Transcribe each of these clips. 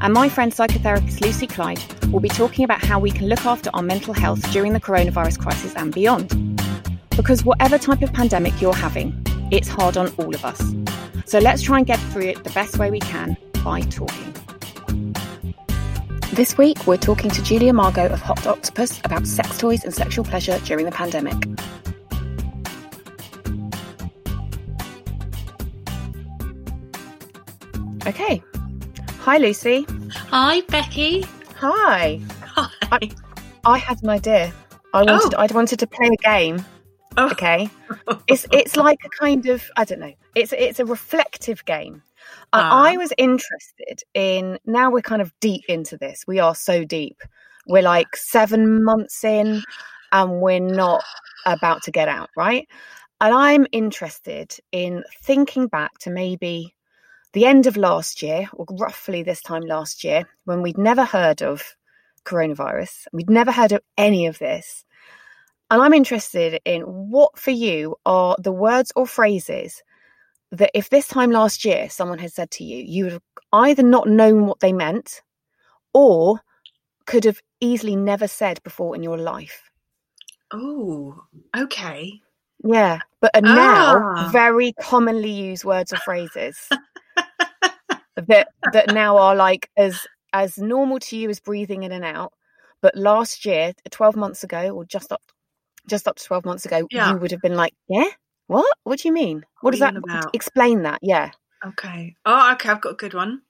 and my friend psychotherapist Lucy Clyde will be talking about how we can look after our mental health during the coronavirus crisis and beyond. Because whatever type of pandemic you're having, it's hard on all of us. So let's try and get through it the best way we can by talking. This week, we're talking to Julia Margo of Hot Octopus about sex toys and sexual pleasure during the pandemic. Okay. Hi, Lucy. Hi, Becky. Hi. Hi. I, I had an idea. I wanted I wanted to play a game. Oh. Okay. It's it's like a kind of I don't know. It's it's a reflective game. Uh. I was interested in now we're kind of deep into this. We are so deep. We're like 7 months in and we're not about to get out, right? And I'm interested in thinking back to maybe the end of last year, or roughly this time last year, when we'd never heard of coronavirus, we'd never heard of any of this. And I'm interested in what for you are the words or phrases that if this time last year someone had said to you, you would have either not known what they meant or could have easily never said before in your life. Oh, okay. Yeah, but are now Ah. very commonly used words or phrases that that now are like as as normal to you as breathing in and out. But last year, twelve months ago, or just up just up to twelve months ago, Yeah. you would have been like, "Yeah, what? What do you mean? What, What does that about?" explain? That? Yeah, Okay. Oh, okay. I've got a good one.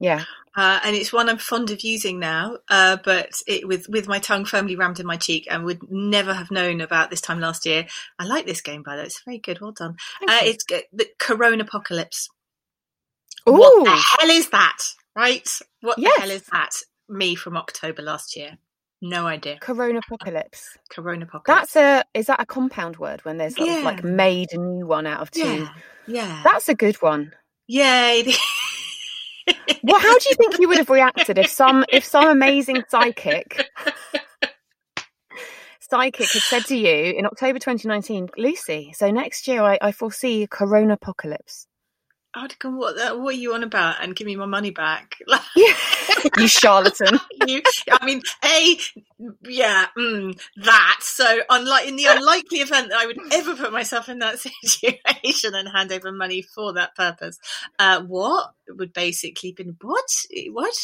yeah. Uh, and it's one I'm fond of using now, uh, but it with with my tongue firmly rammed in my cheek, and would never have known about this time last year. I like this game, by the way; it's very good. Well done. Uh, it's g- the Corona Apocalypse. Ooh, What the hell is that? Right? What Yes. the hell is that? Me from October last year. No idea. Corona apocalypse. Corona Apocalypse. That's a is that a compound word when there's sort of like made a new one out of two? yeah, yeah, That's a good one. yay. Well, how do you think you would have reacted if some if some amazing psychic psychic had said to you in October 2019, Lucy, so next year I, I foresee a corona apocalypse. I'd gone, what, what are you on about? And give me my money back. You charlatan. you, I mean, A, yeah, mm, that. So, unlike in the unlikely event that I would ever put myself in that situation and hand over money for that purpose, uh, what would basically been what? What?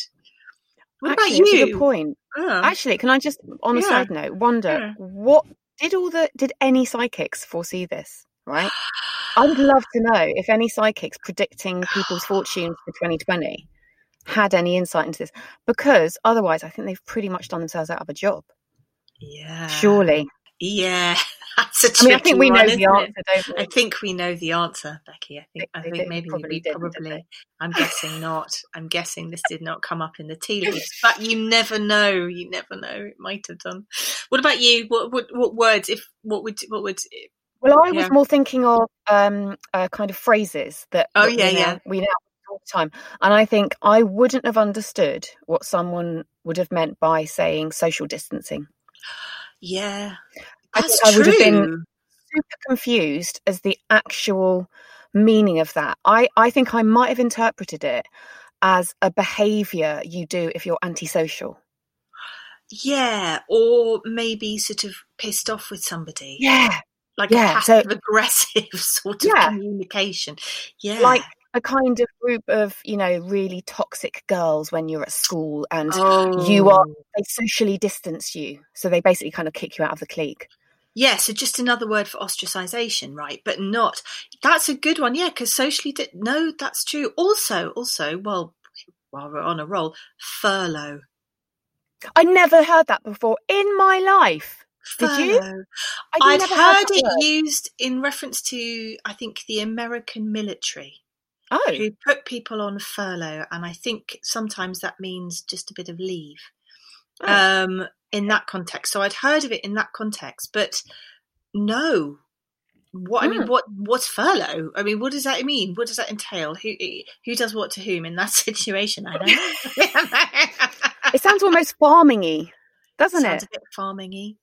What Actually, about it's a you? good point. Oh. Actually, can I just on a Yeah. side note wonder Yeah. what did all the did any psychics foresee this? Right? I would love to know if any psychics predicting people's fortunes for 2020 had any insight into this, because otherwise, I think they've pretty much done themselves out of a job. yeah, Surely, Yeah, that's a I mean, I think we one, know the answer, don't we? I think we know the answer, Becky. I think I think maybe probably we didn't, probably. I'm guessing not. I'm guessing this did not come up in the tea leaves, but you never know. You never know. It might have done. What about you? What what, what words? If what would what would? Well, I was Yeah. more thinking of um, uh, kind of phrases that, Oh, that yeah, we now, yeah. we now all the time, and I think I wouldn't have understood what someone would have meant by saying social distancing. Yeah, I that's think I would have been- Super confused as the actual meaning of that. I I think I might have interpreted it as a behaviour you do if you're antisocial. Yeah, or maybe sort of pissed off with somebody. Yeah, like yeah, a so- passive aggressive sort of Yeah. communication. Yeah, like a kind of group of you know really toxic girls when you're at school and Oh. you are oh. they socially distance you so they basically kind of kick you out of the clique Yeah, so just another word for ostracization, right? But not. That's a good one, yeah, because socially, di- no, that's true. Also, also, well, while we're on a roll, furlough. i never heard that before in my life Did you? Furlough. I'd heard it used in reference to, I think, the American military oh who put people on furlough, and I think sometimes that means just a bit of leave. Oh. Um, in that context, so I'd heard of it in that context, but no. What I mean, Hmm. what what's furlough? I mean, what does that mean? What does that entail? Who who does what to whom in that situation? I don't know. it sounds almost farming-y doesn't sounds it a bit farming-y.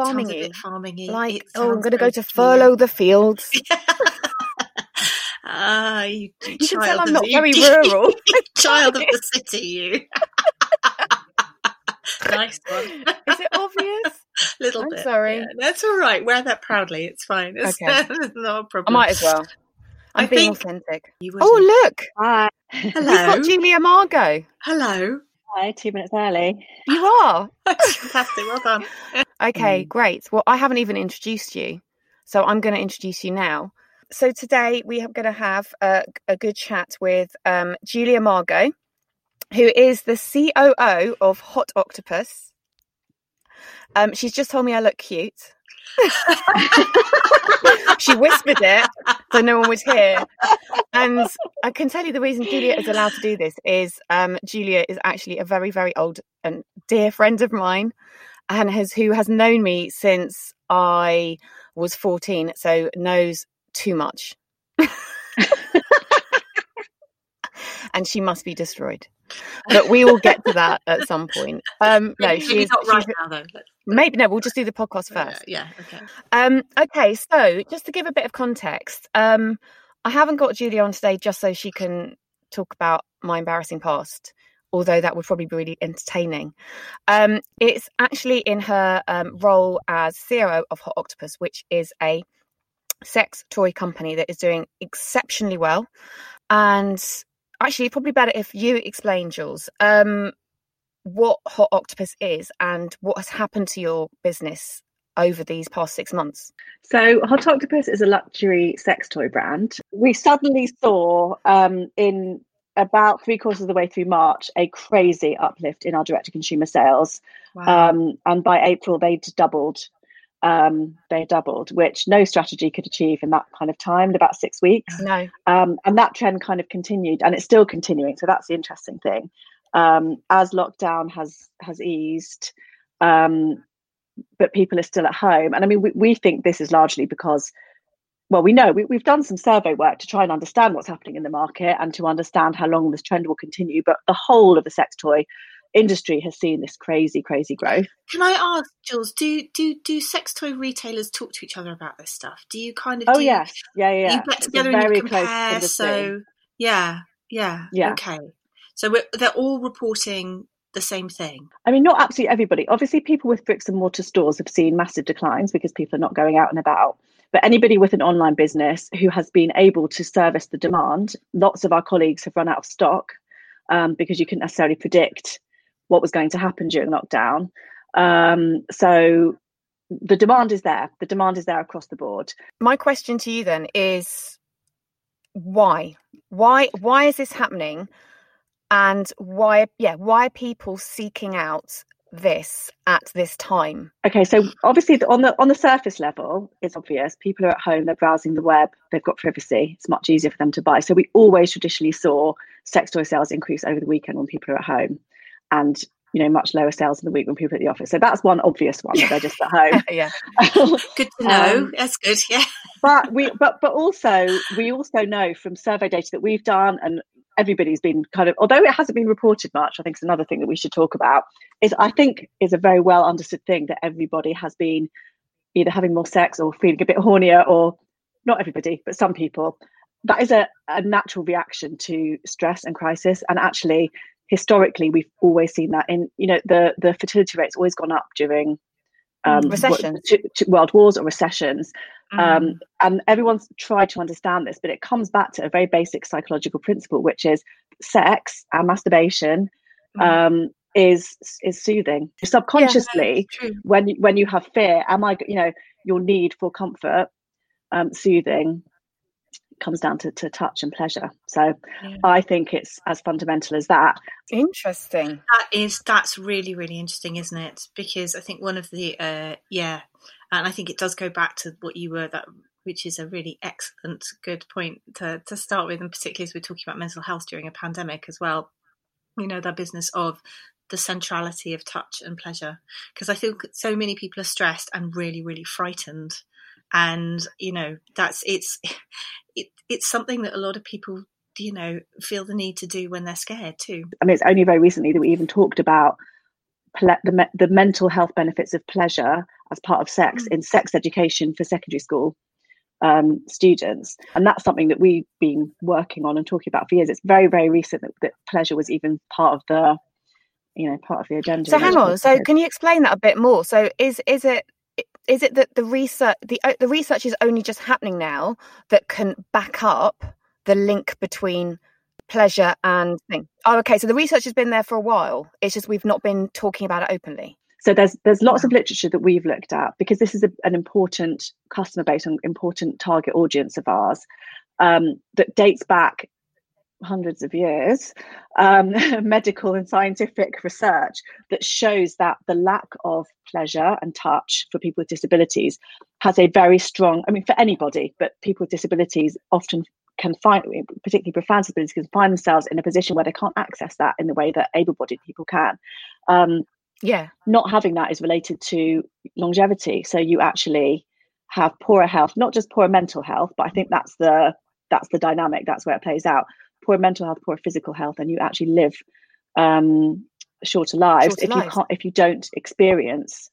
A farming-y like It oh i'm going to go to furlough the fields Ah, you, you can child tell i'm not very you rural child of the city, you. nice one. is it obvious little I'm bit. sorry. Yeah, that's all right. Wear that proudly. It's fine. It's Okay. not a i problem. I might as well i'm I being authentic oh look Hi. we've got julia margo Hello. Hi, two minutes early. you are Fantastic. Well done. Okay, Mm. great. Well, I haven't even introduced you, so I'm going to introduce you now. So today we are going to have a, a good chat with um, Julia Margo, who is the COO of Hot Octopus. Um, she's just told me I look cute. she whispered it so no one was here. And I can tell you the reason Julia is allowed to do this is um, Julia is actually a very, very old and dear friend of mine and has who has known me since I was 14, so knows too much. and she must be destroyed. But we will get to that at some point. Um, no, maybe, she maybe is, not right she's- now though. Let's- maybe no. We'll just do the podcast first. Yeah. Okay. Um, okay, so just to give a bit of context, um, I haven't got Julia on today just so she can talk about my embarrassing past, although that would probably be really entertaining. Um, it's actually in her um, role as COO of Hot Octopus, which is a sex toy company that is doing exceptionally well. And actually, probably better if you explain, Jules, um, what Hot Octopus is and what has happened to your business over these past six months. So, Hot Octopus is a luxury sex toy brand. We suddenly saw um, in about three quarters of the way through March a crazy uplift in our direct to consumer sales. Wow. Um, and by April, they'd doubled. Um, they doubled, which no strategy could achieve in that kind of time, in about six weeks. No. um, and that trend kind of continued and it's still continuing so that's the interesting thing um, as lockdown has has eased um, but people are still at home and i mean we, we think this is largely because well we know we, we've done some survey work to try and understand what's happening in the market and to understand how long this trend will continue but the whole of the sex toy industry has seen this crazy crazy growth Can I ask, Jules? Do do do sex toy retailers talk to each other about this stuff? Do you kind of? oh do yes yeah yeah, yeah. You get together and you compare. So yeah, yeah, Yeah. Okay. So we're, they're all reporting the same thing. I mean, not absolutely everybody. Obviously, people with bricks and mortar stores have seen massive declines because people are not going out and about. But anybody with an online business who has been able to service the demand, lots of our colleagues have run out of stock um, because you couldn't necessarily predict what was going to happen during lockdown. Um, so the demand is there. The demand is there across the board. My question to you then is why? Why why is this happening? And why yeah, why are people seeking out this at this time? Okay, so obviously the- on the on the surface level, it's obvious. People are at home, they're browsing the web, they've got privacy. It's much easier for them to buy. So we always traditionally saw sex toy sales increase over the weekend when people are at home, and you know much lower sales in the week when people are at the office. So that's one obvious one. that They're just at home. yeah. Good to know. Um, That's good. Yeah. but we but but also we also know from survey data that we've done and everybody's been kind of although it hasn't been reported much i think it's another thing that we should talk about is i think is a very well understood thing that everybody has been either having more sex or feeling a bit hornier or not everybody but some people that is a, a natural reaction to stress and crisis and actually historically we've always seen that in you know the the fertility rate's always gone up during um, Recessions. world wars or recessions Um, Mm. and everyone's tried to understand this, but it comes back to a very basic psychological principle, which is sex and masturbation Mm. um, is is soothing. Subconsciously, True. when when you have fear, am I, you know, your need for comfort, um, soothing, comes down to, to touch and pleasure. So Yeah. I think it's as fundamental as that. Interesting. That is that's really really interesting, isn't it? Because I think one of the uh, yeah, and I think it does go back to what you were that, which is a really excellent good point to to start with, and particularly as we're talking about mental health during a pandemic as well. You know, that business of the centrality of touch and pleasure, because I think so many people are stressed and really really frightened, and you know that's it's it, it's something that a lot of people you know feel the need to do when they're scared too. I mean, it's only very recently that we even talked about ple- the, me- the mental health benefits of pleasure as part of sex in sex education for secondary school um, students. And that's something that we've been working on and talking about for years. It's very, very recent that, that pleasure was even part of the, you know, part of the agenda. So hang on. So can you explain that a bit more? So is is it is it that the research the uh, the research is only just happening now that can back up the link between pleasure and thing? Oh, okay. So the research has been there for a while. It's just we've not been talking about it openly. So there's there's lots of literature that we've looked at because this is a, an important customer base and important target audience of ours um, that dates back hundreds of years, um, medical and scientific research that shows that the lack of pleasure and touch for people with disabilities has a very strong. I mean, for anybody, but people with disabilities often can find, particularly profound disabilities, can find themselves in a position where they can't access that in the way that able-bodied people can. Um, Yeah. not having that is related to longevity so you actually have poorer health not just poorer mental health but i think that's the that's the dynamic that's where it plays out poor mental health poor physical health and you actually live um shorter lives Shorter if you can't if you don't experience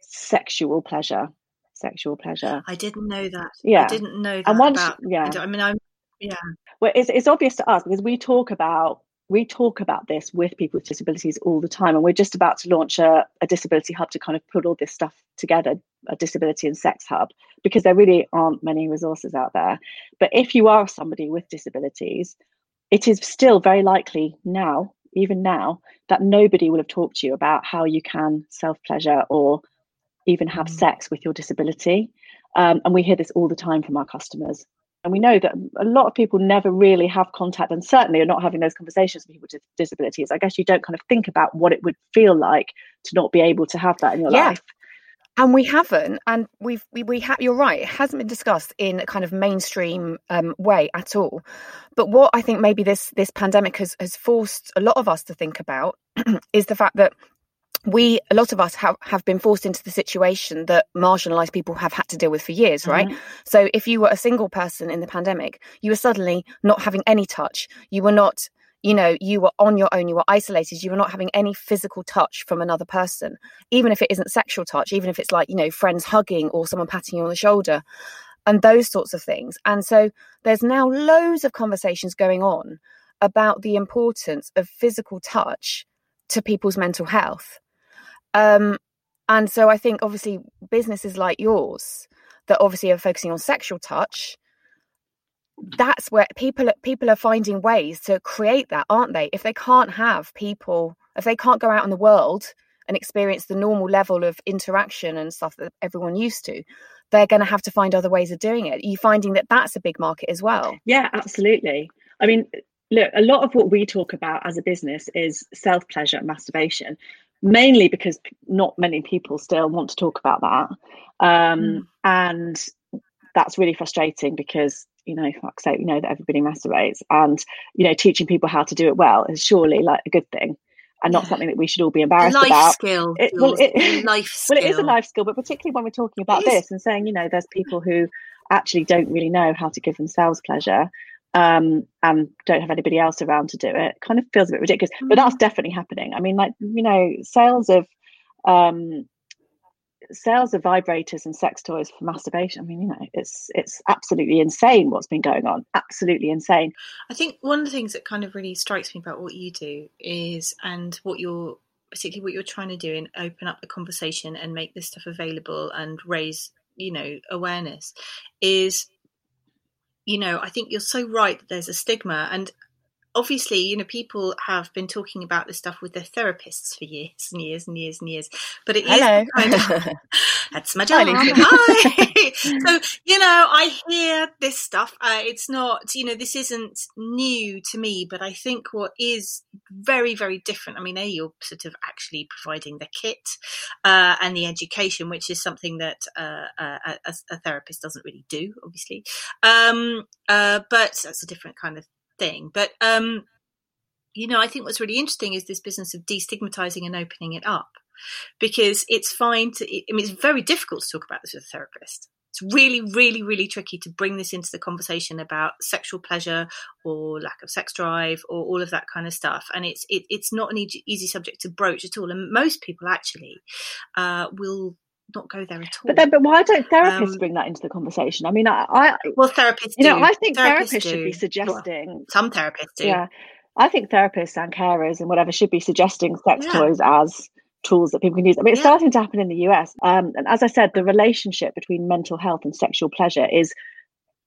sexual pleasure sexual pleasure I didn't know that. Yeah. I didn't know that and once about. yeah I, I mean, I'm. Yeah. well it's, it's obvious to us because we talk about we talk about this with people with disabilities all the time and we're just about to launch a, a disability hub to kind of put all this stuff together a disability and sex hub because there really aren't many resources out there. But if you are somebody with disabilities it is still very likely now even now that nobody will have talked to you about how you can self pleasure or even have sex with your disability. Um, and we hear this all the time from our customers and we know that a lot of people never really have contact and certainly are not having those conversations with people with disabilities. I guess you don't kind of think about what it would feel like to not be able to have that in your Yeah. life. and we haven't and we've we, we have you're right it hasn't been discussed in a kind of mainstream um, way at all but what i think maybe this this pandemic has has forced a lot of us to think about is the fact that we a lot of us have, have been forced into the situation that marginalized people have had to deal with for years right? Mm-hmm. So if you were a single person in the pandemic you were suddenly not having any touch. You were not you know you were on your own you were isolated you were not having any physical touch from another person. Even if it isn't sexual touch even if it's like you know friends hugging or someone patting you on the shoulder and those sorts of things. And so there's now loads of conversations going on about the importance of physical touch to people's mental health um and so i think obviously businesses like yours that obviously are focusing on sexual touch that's where people people are finding ways to create that aren't they? If they can't have people if they can't go out in the world and experience the normal level of interaction and stuff that everyone used to they're going to have to find other ways of doing it. Are you finding that that's a big market as well. Yeah, absolutely. I mean, look, a lot of what we talk about as a business is self pleasure and masturbation, mainly because p- not many people still want to talk about that. Um, And that's really frustrating because, you know, like I say, we know that everybody masturbates and, you know, teaching people how to do it well is surely like a good thing and not Yeah. something that we should all be embarrassed life about. skill. It- well, it- life skill. Well, it is a life skill, but particularly when we're talking about this and saying, you know, there's people who actually don't really know how to give themselves pleasure um, and don't have anybody else around to do it. Kind of feels a bit ridiculous, but that's definitely happening. I mean, like you know, sales of um, sales of vibrators and sex toys for masturbation. I mean, you know, it's it's absolutely insane what's been going on. Absolutely insane. I think one of the things that kind of really strikes me about what you do is, and what you're particularly what you're trying to do and open up the conversation and make this stuff available and raise you know awareness is you know i think you're so right that there's a stigma and obviously, you know, people have been talking about this stuff with their therapists for years and years and years and years. But it Hello. is kind of that's my job. Hi. so you know, I hear this stuff. Uh, it's not, you know, this isn't new to me. But I think what is very, very different. I mean, a you're sort of actually providing the kit uh, and the education, which is something that uh, a, a, a therapist doesn't really do, obviously. Um, uh, but that's a different kind of thing. But um, you know, I think what's really interesting is this business of destigmatizing and opening it up, because it's fine to. I mean, it's very difficult to talk about this with a therapist. It's really, really, really tricky to bring this into the conversation about sexual pleasure or lack of sex drive or all of that kind of stuff. And it's it, it's not an easy, easy subject to broach at all. And most people actually uh, will not go there at all. But then, but why don't therapists Um, bring that into the conversation? I mean, I, I well, therapists. you know. I think therapists, should do. be Well, suggesting. some therapists do. yeah, I think therapists and carers and whatever should be suggesting sex Yeah. toys as tools that people can use. I mean, it's Yeah. starting to happen in the US. Um, and as I said, the relationship between mental health and sexual pleasure is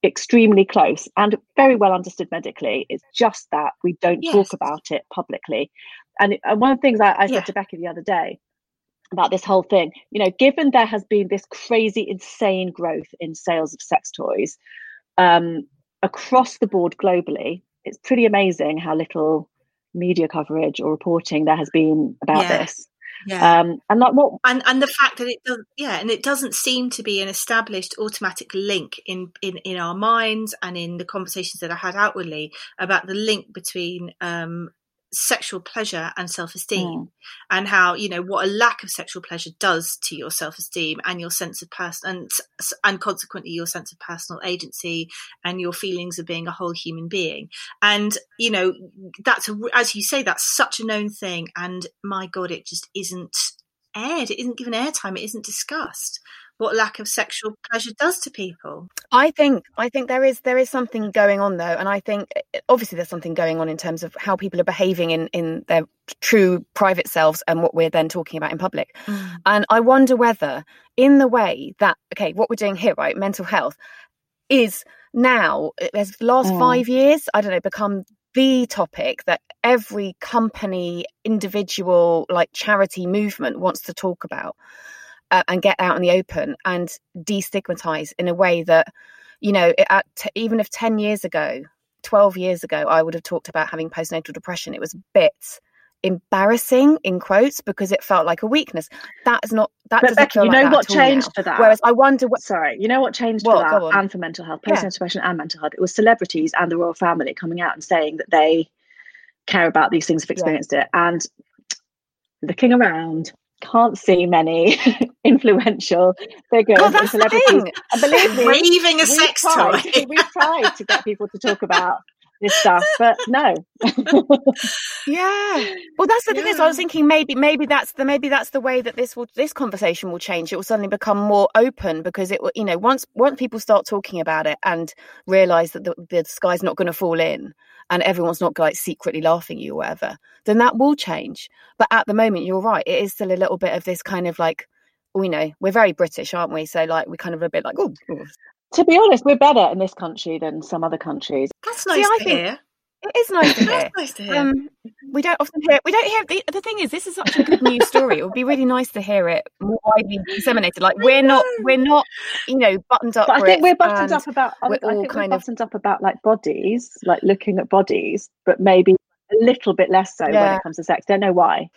extremely close and very well understood medically. It's just that we don't Yes. talk about it publicly. And, and one of the things I, I said Yeah. to Becky the other day about this whole thing, you know, given there has been this crazy, insane growth in sales of sex toys um, across the board globally, it's pretty amazing how little media coverage or reporting there has been about Yeah. this. Yeah. Um, and like what and and the fact that it doesn't yeah and it doesn't seem to be an established automatic link in in in our minds and in the conversations that i had outwardly about the link between um sexual pleasure and self-esteem Mm. and how you know what a lack of sexual pleasure does to your self-esteem and your sense of person and and consequently your sense of personal agency and your feelings of being a whole human being. And you know that's a, as you say that's such a known thing and my god it just isn't aired. It isn't given airtime. It isn't discussed what lack of sexual pleasure does to people I think I think there is there is something going on though, and I think obviously there's something going on in terms of how people are behaving in in their true private selves and what we're then talking about in public. And I wonder whether, in the way that okay, what we're doing here, right, mental health, is now eh, has the last Mm. five years, I don't know, become the topic that every company, individual, like charity movement wants to talk about uh, and get out in the open and destigmatize in a way that you know it- at t- even if 10 years ago 12 years ago i would have talked about having postnatal depression it was a bit embarrassing in quotes because it felt like a weakness that is not that But doesn't Becky, feel you know that what at changed for that? whereas i wonder what Sorry, you know what changed What? for that and for mental health, Yeah. postnatal depression and mental health? It was celebrities and the royal family coming out and saying that they care about these things, have experienced it, and looking around, can't see many influential. Figures God, and that's the celebrities. thing. And believe me, waving a sex tried, toy. we've tried to get people to talk about this stuff, but no. yeah. Well that's the thing is i was thinking maybe maybe that's the maybe that's the way that this will this conversation will change. It will suddenly become more open because it will you know once once people start talking about it and realize that the, the sky's not going to fall in and everyone's not like secretly laughing at you or whatever then that will change. But at the moment you're right. It is still a little bit of this kind of like we know we're very british aren't we so like we're kind of a bit like oh oh." to be honest, we're better in this country than some other countries. that's nice I to think- hear it is nice to hear nice to hear Um, we don't often hear. We don't hear. The, the thing is, this is such a good news story. It would be really nice to hear it more widely disseminated. Like we're not, we're not, you know, buttoned up. But I think we're buttoned up about. I, we're I all think kind we're of- buttoned up about like bodies, like looking at bodies, but maybe a little bit less so when it comes to sex. Don't know why.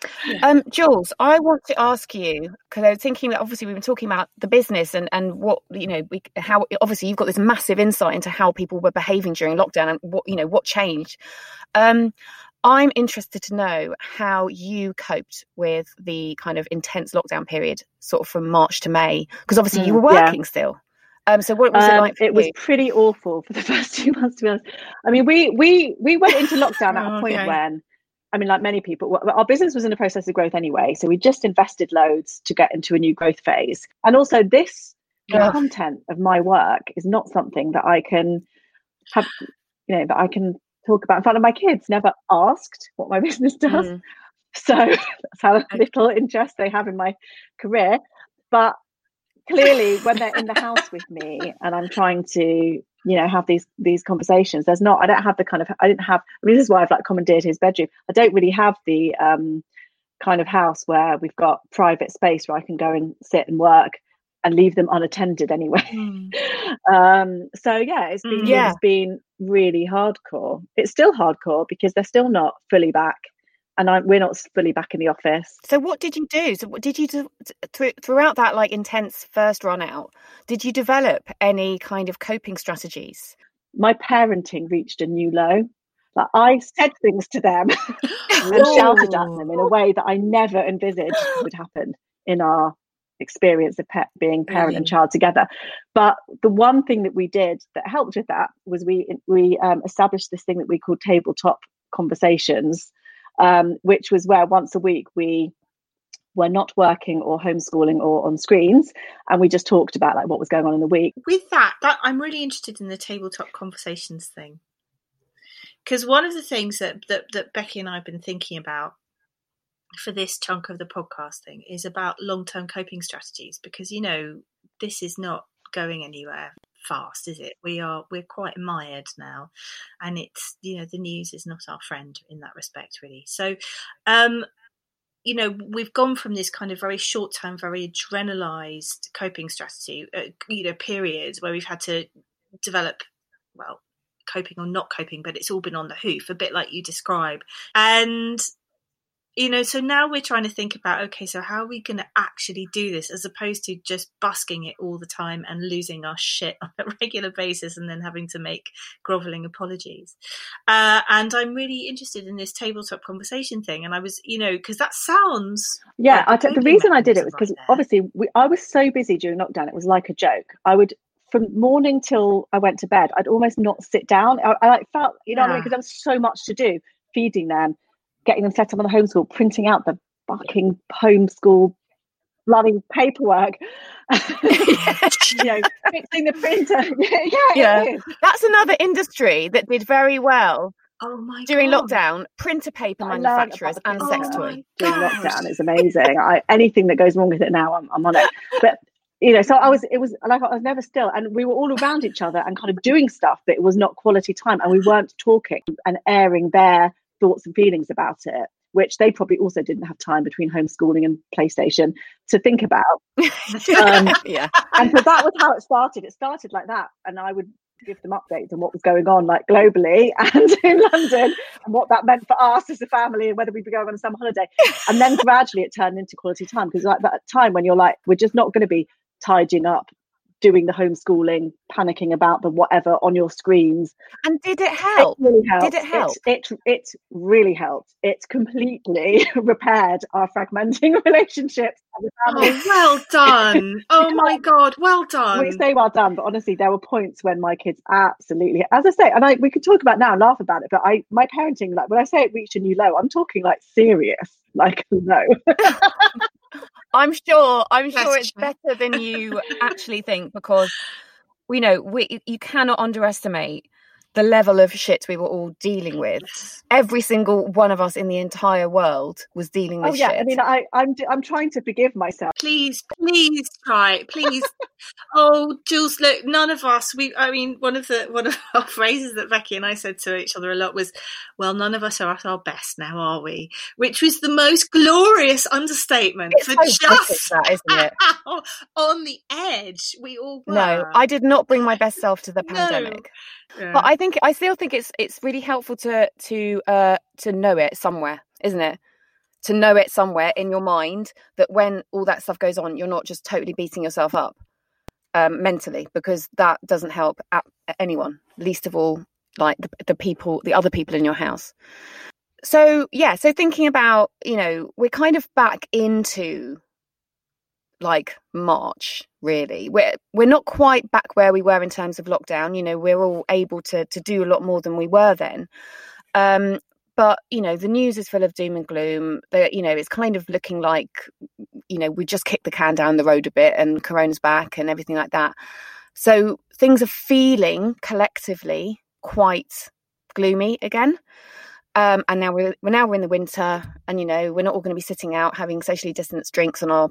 Um, Jules, I want to ask you because I was thinking that obviously we've been talking about the business and and what you know, we how obviously you've got this massive insight into how people were behaving during lockdown and what you know what changed. Um, I'm interested to know how you coped with the kind of intense lockdown period, sort of from March to May, because obviously you Mm, were yeah. working still. Um, so what was it Um, like for it was pretty awful for the first two months. To be honest, I mean, we we we went into lockdown at Oh, a point okay. when. I mean, like many people, our business was in a process of growth anyway. So we just invested loads to get into a new growth phase. And also, this the content of my work is not something that I can have, you know, that I can talk about in front of my kids. Never asked what my business does. Mm. So that's how little interest they have in my career. But clearly when they're in the house with me and I'm trying to, you know, have these these conversations, there's not I don't have the kind of I didn't have I mean this is why I've like commandeered his bedroom. I don't really have the um kind of house where we've got private space where I can go and sit and work and leave them unattended anyway. Mm. um, so yeah, it's been yeah. it's been really hardcore. It's still hardcore because they're still not fully back, and I, we're not fully back in the office. So what did you do? So what did you do th- throughout that like intense first run out? Did you develop any kind of coping strategies? My parenting reached a new low. Like I said things to them and shouted at them in a way that I never envisaged would happen in our experience of pet being parent and child together. But the one thing that we did that helped with that was we we um, established this thing that we called tabletop conversations, um, which was where once a week we were not working or homeschooling or on screens and we just talked about like what was going on in the week. With that that i'm really interested in the tabletop conversations thing. Because one of the things that, that that becky and i've been thinking about for this chunk of the podcast thing is about long term coping strategies because you know this is not going anywhere fast is it? We are we're quite mired now and it's you know the news is not our friend in that respect really. So um you know we've gone from this kind of very short term very adrenalized coping strategy uh, you know periods where we've had to develop well coping or not coping but it's all been on the hoof a bit like you describe. And you know so now we're trying to think about okay so how are we going to actually do this as opposed to just busking it all the time and losing our shit on a regular basis and then having to make groveling apologies uh, and i'm really interested in this tabletop conversation thing and i was you know because that sounds yeah like the reason i did it was because right obviously we, i was so busy during lockdown it was like a joke i would from morning till I went to bed, I'd almost not sit down. I, I felt, you know, yeah. I mean, because there was so much to do, feeding them, getting them set up on the homeschool, printing out the fucking homeschool bloody paperwork. you know, fixing the printer. yeah, yeah. that's another industry that did very well. Oh my during God. lockdown, printer paper I manufacturers and sex toys. During lockdown is amazing. I, anything that goes wrong with it now, I'm, I'm on it. But you know, so I was, it was like I was never still, and we were all around each other and kind of doing stuff, but it was not quality time, and we weren't talking and airing their thoughts and feelings about it which they probably also didn't have time between homeschooling and PlayStation to think about. Um, yeah. And so that was how it started. It started like that. And I would give them updates on what was going on, like globally and in London, and what that meant for us as a family and whether we'd be going on a summer holiday. And then gradually it turned into quality time because, like, that time when you're like, we're just not going to be tidying up doing the homeschooling, panicking about the whatever on your screens. And did it help? It really helped. Did it help? It, it, it really helped. It completely repaired our fragmenting relationships. Oh, well done. oh my God, well done. We say well done, but honestly, there were points when my kids absolutely, as I say, and I we could talk about now and laugh about it, but I my parenting, like when I say it reached a new low, I'm talking like serious, like no. I'm sure. I'm sure it's better than you actually think because we know we you cannot underestimate the level of shit we were all dealing with. Every single one of us in the entire world was dealing oh, with. Oh yeah, shit. I mean, I, I'm I'm trying to forgive myself. Please, please try, please. oh, Jules, look, none of us. We, I mean, one of the one of our phrases that Becky and I said to each other a lot was, "Well, none of us are at our best now, are we?" Which was the most glorious understatement it's for so just that, isn't it? on the edge. We all were. No, I did not bring my best self to the pandemic. No. Yeah. But I think I still think it's it's really helpful to to uh to know it somewhere, isn't it? To know it somewhere in your mind that when all that stuff goes on, you're not just totally beating yourself up um, mentally because that doesn't help anyone, least of all like the, the people, the other people in your house. So yeah, so thinking about you know we're kind of back into like March, really. We're we're not quite back where we were in terms of lockdown. You know, we're all able to to do a lot more than we were then. Um, but you know, the news is full of doom and gloom. That you know, it's kind of looking like you know we just kicked the can down the road a bit, and Corona's back and everything like that. So things are feeling collectively quite gloomy again. Um, and now we're, we're now we're in the winter, and you know we're not all going to be sitting out having socially distanced drinks on our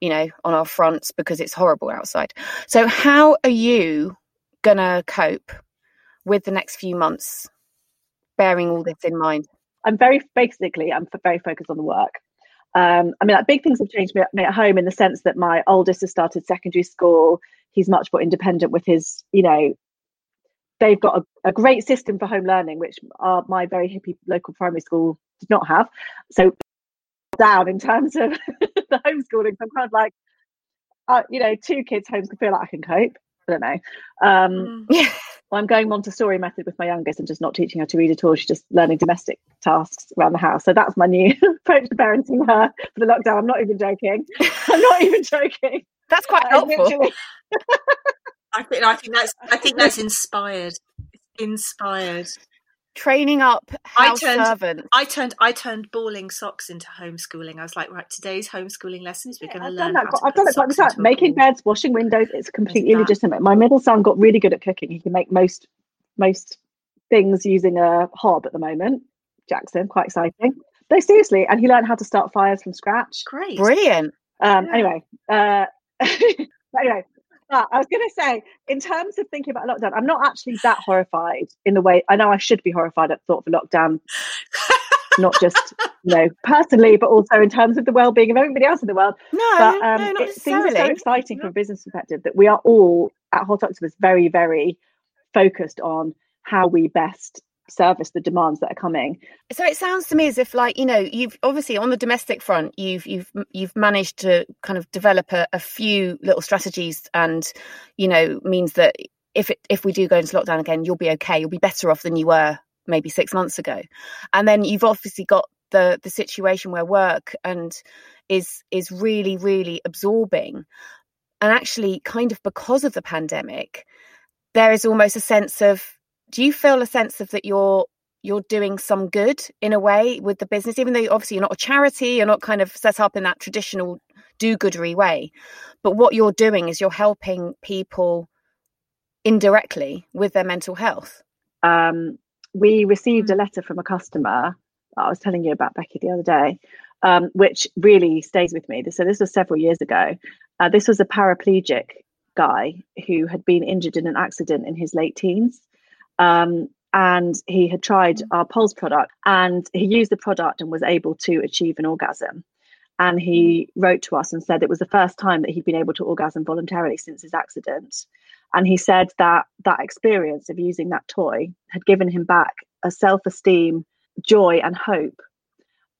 you know, on our fronts because it's horrible outside. So, how are you gonna cope with the next few months, bearing all this in mind? I'm very basically, I'm very focused on the work. Um, I mean, like big things have changed me, me at home in the sense that my oldest has started secondary school. He's much more independent with his, you know, they've got a, a great system for home learning, which our, my very hippie local primary school did not have. So down in terms of the homeschooling. So I'm kind of like, uh, you know, two kids homeschool feel like I can cope. I don't know. Um, Yeah. well, I'm going Montessori method with my youngest and just not teaching her to read at all. She's just learning domestic tasks around the house. So that's my new approach to parenting her for the lockdown. I'm not even joking. I'm not even joking. That's quite I helpful. literally- I think I think that's I think that's inspired. Inspired. Training up I house turned- servants. I turned I turned balling socks into homeschooling. I was like, right, today's homeschooling lessons. We're going to learn. that. how to I've done it quite a socks lot. into a Making beds, washing windows. It's completely legitimate. My middle son got really good at cooking. He can make most most things using a hob at the moment. Jackson, quite exciting. No, seriously, and he learned how to start fires from scratch. Great. Brilliant. Um, Yeah. Anyway, uh, anyway, I was going to say, in terms of thinking about lockdown, I'm not actually that horrified in the way I know I should be horrified at the thought of a lockdown, not just you know personally, but also in terms of the well-being of everybody else in the world. No, But um, no, not it, seems so exciting from a business perspective that we are all at Hot Octopus very, very focused on how we best service the demands that are coming. So it sounds to me as if, like you know, you've obviously on the domestic front, you've you've you've managed to kind of develop a, a few little strategies, and you know, means that if it if we do go into lockdown again, you'll be okay. You'll be better off than you were maybe six months ago. And then you've obviously got the the situation where work and is is really really absorbing, and actually, kind of because of the pandemic, there is almost a sense of do you feel a sense of that you're you're doing some good in a way with the business even though obviously you're not a charity you're not kind of set up in that traditional do-goodery way but what you're doing is you're helping people indirectly with their mental health Um, we received Mm. a letter from a customer I was telling you about, Becky, the other day, um, which really stays with me. So this was several years ago. Uh, this was a paraplegic guy who had been injured in an accident in his late teens. Um, and he had tried our Pulse product and he used the product and was able to achieve an orgasm. And he wrote to us and said it was the first time that he'd been able to orgasm voluntarily since his accident. And he said that that experience of using that toy had given him back a self esteem, joy, and hope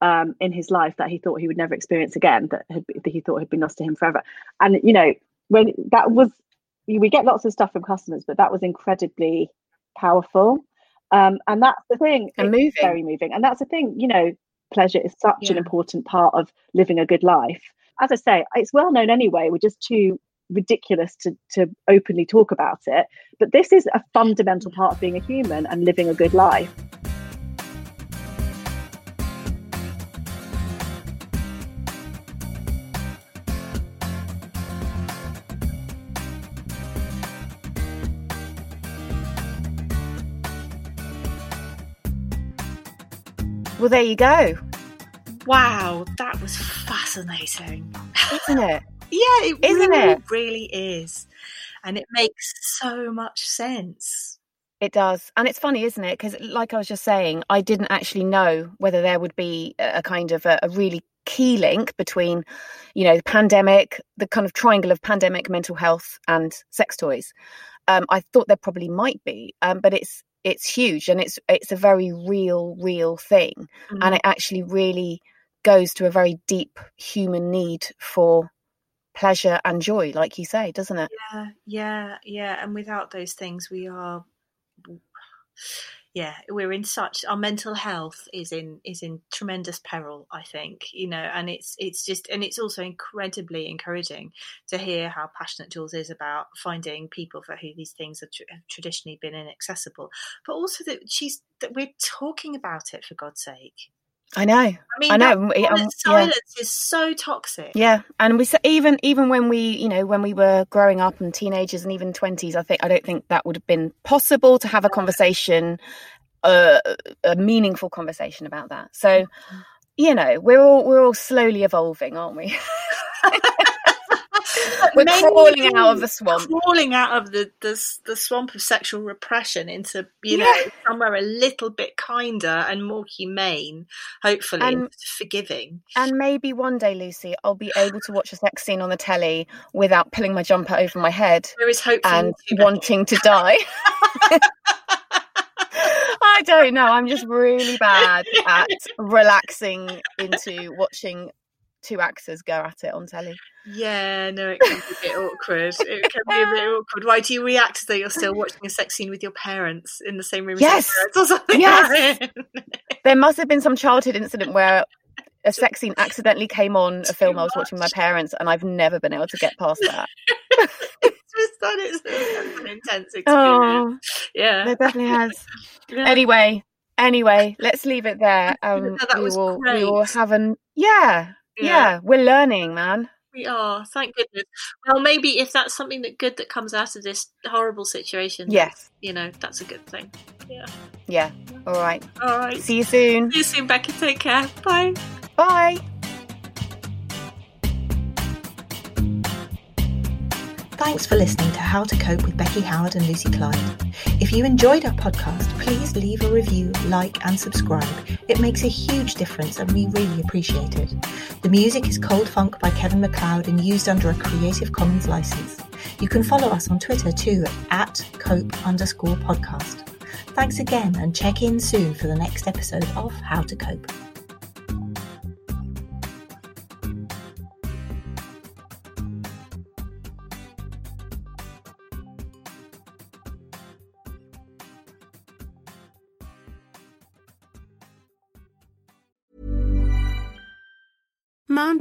um, in his life that he thought he would never experience again, that, had, that he thought had been lost to him forever. And, you know, when that was, we get lots of stuff from customers, but that was incredibly powerful. Um, and that's the thing. And it's moving. Very moving. And that's the thing, you know, pleasure is such an important part of living a good life. As I say, it's well known anyway. We're just too ridiculous to, to openly talk about it. But this is a fundamental part of being a human and living a good life. Well there you go Wow, that was fascinating. isn't it Yeah, it Isn't really, it? really is. And it makes so much sense. It does. And it's funny, isn't it? Because, like I was just saying, I didn't actually know whether there would be a kind of a, a really key link between, you know, the pandemic, the kind of triangle of pandemic, mental health, and sex toys. Um, I thought there probably might be, um, but it's it's huge and it's it's a very real, real thing, Mm. and it actually really goes to a very deep human need for pleasure and joy, like you say, doesn't it? Yeah, yeah, yeah. And without those things, we are, yeah, we're in such. Our mental health is in is in tremendous peril. I think you know, and it's it's just, and it's also incredibly encouraging to hear how passionate Jules is about finding people for who these things have, tr- have traditionally been inaccessible, but also that she's that we're talking about it for God's sake. I know. I mean, I know, um, silence, yeah. is so toxic. Yeah, and we even even when we you know when we were growing up and teenagers and even twenties, I think I don't think that would have been possible to have a conversation, uh, a meaningful conversation about that. So, you know, we're all we're all slowly evolving, aren't we? we're crawling out of the swamp. crawling out of the, the the swamp of sexual repression into you know somewhere a little bit kinder and more humane, hopefully And- and forgiving. And maybe one day, Lucy, I'll be able to watch a sex scene on the telly without pulling my jumper over my head There is hope and wanting to die. I don't know. I'm just really bad at relaxing into watching two actors go at it on telly. Yeah, no, it can be a bit awkward. It can be a bit awkward. Why do you react as though you're still watching a sex scene with your parents in the same room Yes. or something? Yes. There must have been some childhood incident where a sex scene accidentally came on a film I was watching with my parents, and I've never been able to get past that. it's just that it's an intense experience. Oh, yeah. it definitely has. yeah. Anyway, anyway, let's leave it there. Um, No, we will we will have an yeah, yeah. We're learning, man. We are, thank goodness. Well, maybe if that's something that good that comes out of this horrible situation, Yes, you know, that's a good thing. Yeah. yeah. All right. All right. See you soon. See you soon, Becky. Take care. Bye. Bye. Thanks for listening to How to Cope with Becky Howard and Lucy Clyde. If you enjoyed our podcast, please leave a review, like, and subscribe. It makes a huge difference and we really appreciate it. The music is Cold Funk by Kevin MacLeod and used under a Creative Commons license. You can follow us on Twitter too at cope underscore podcast. Thanks again and check in soon for the next episode of How to Cope.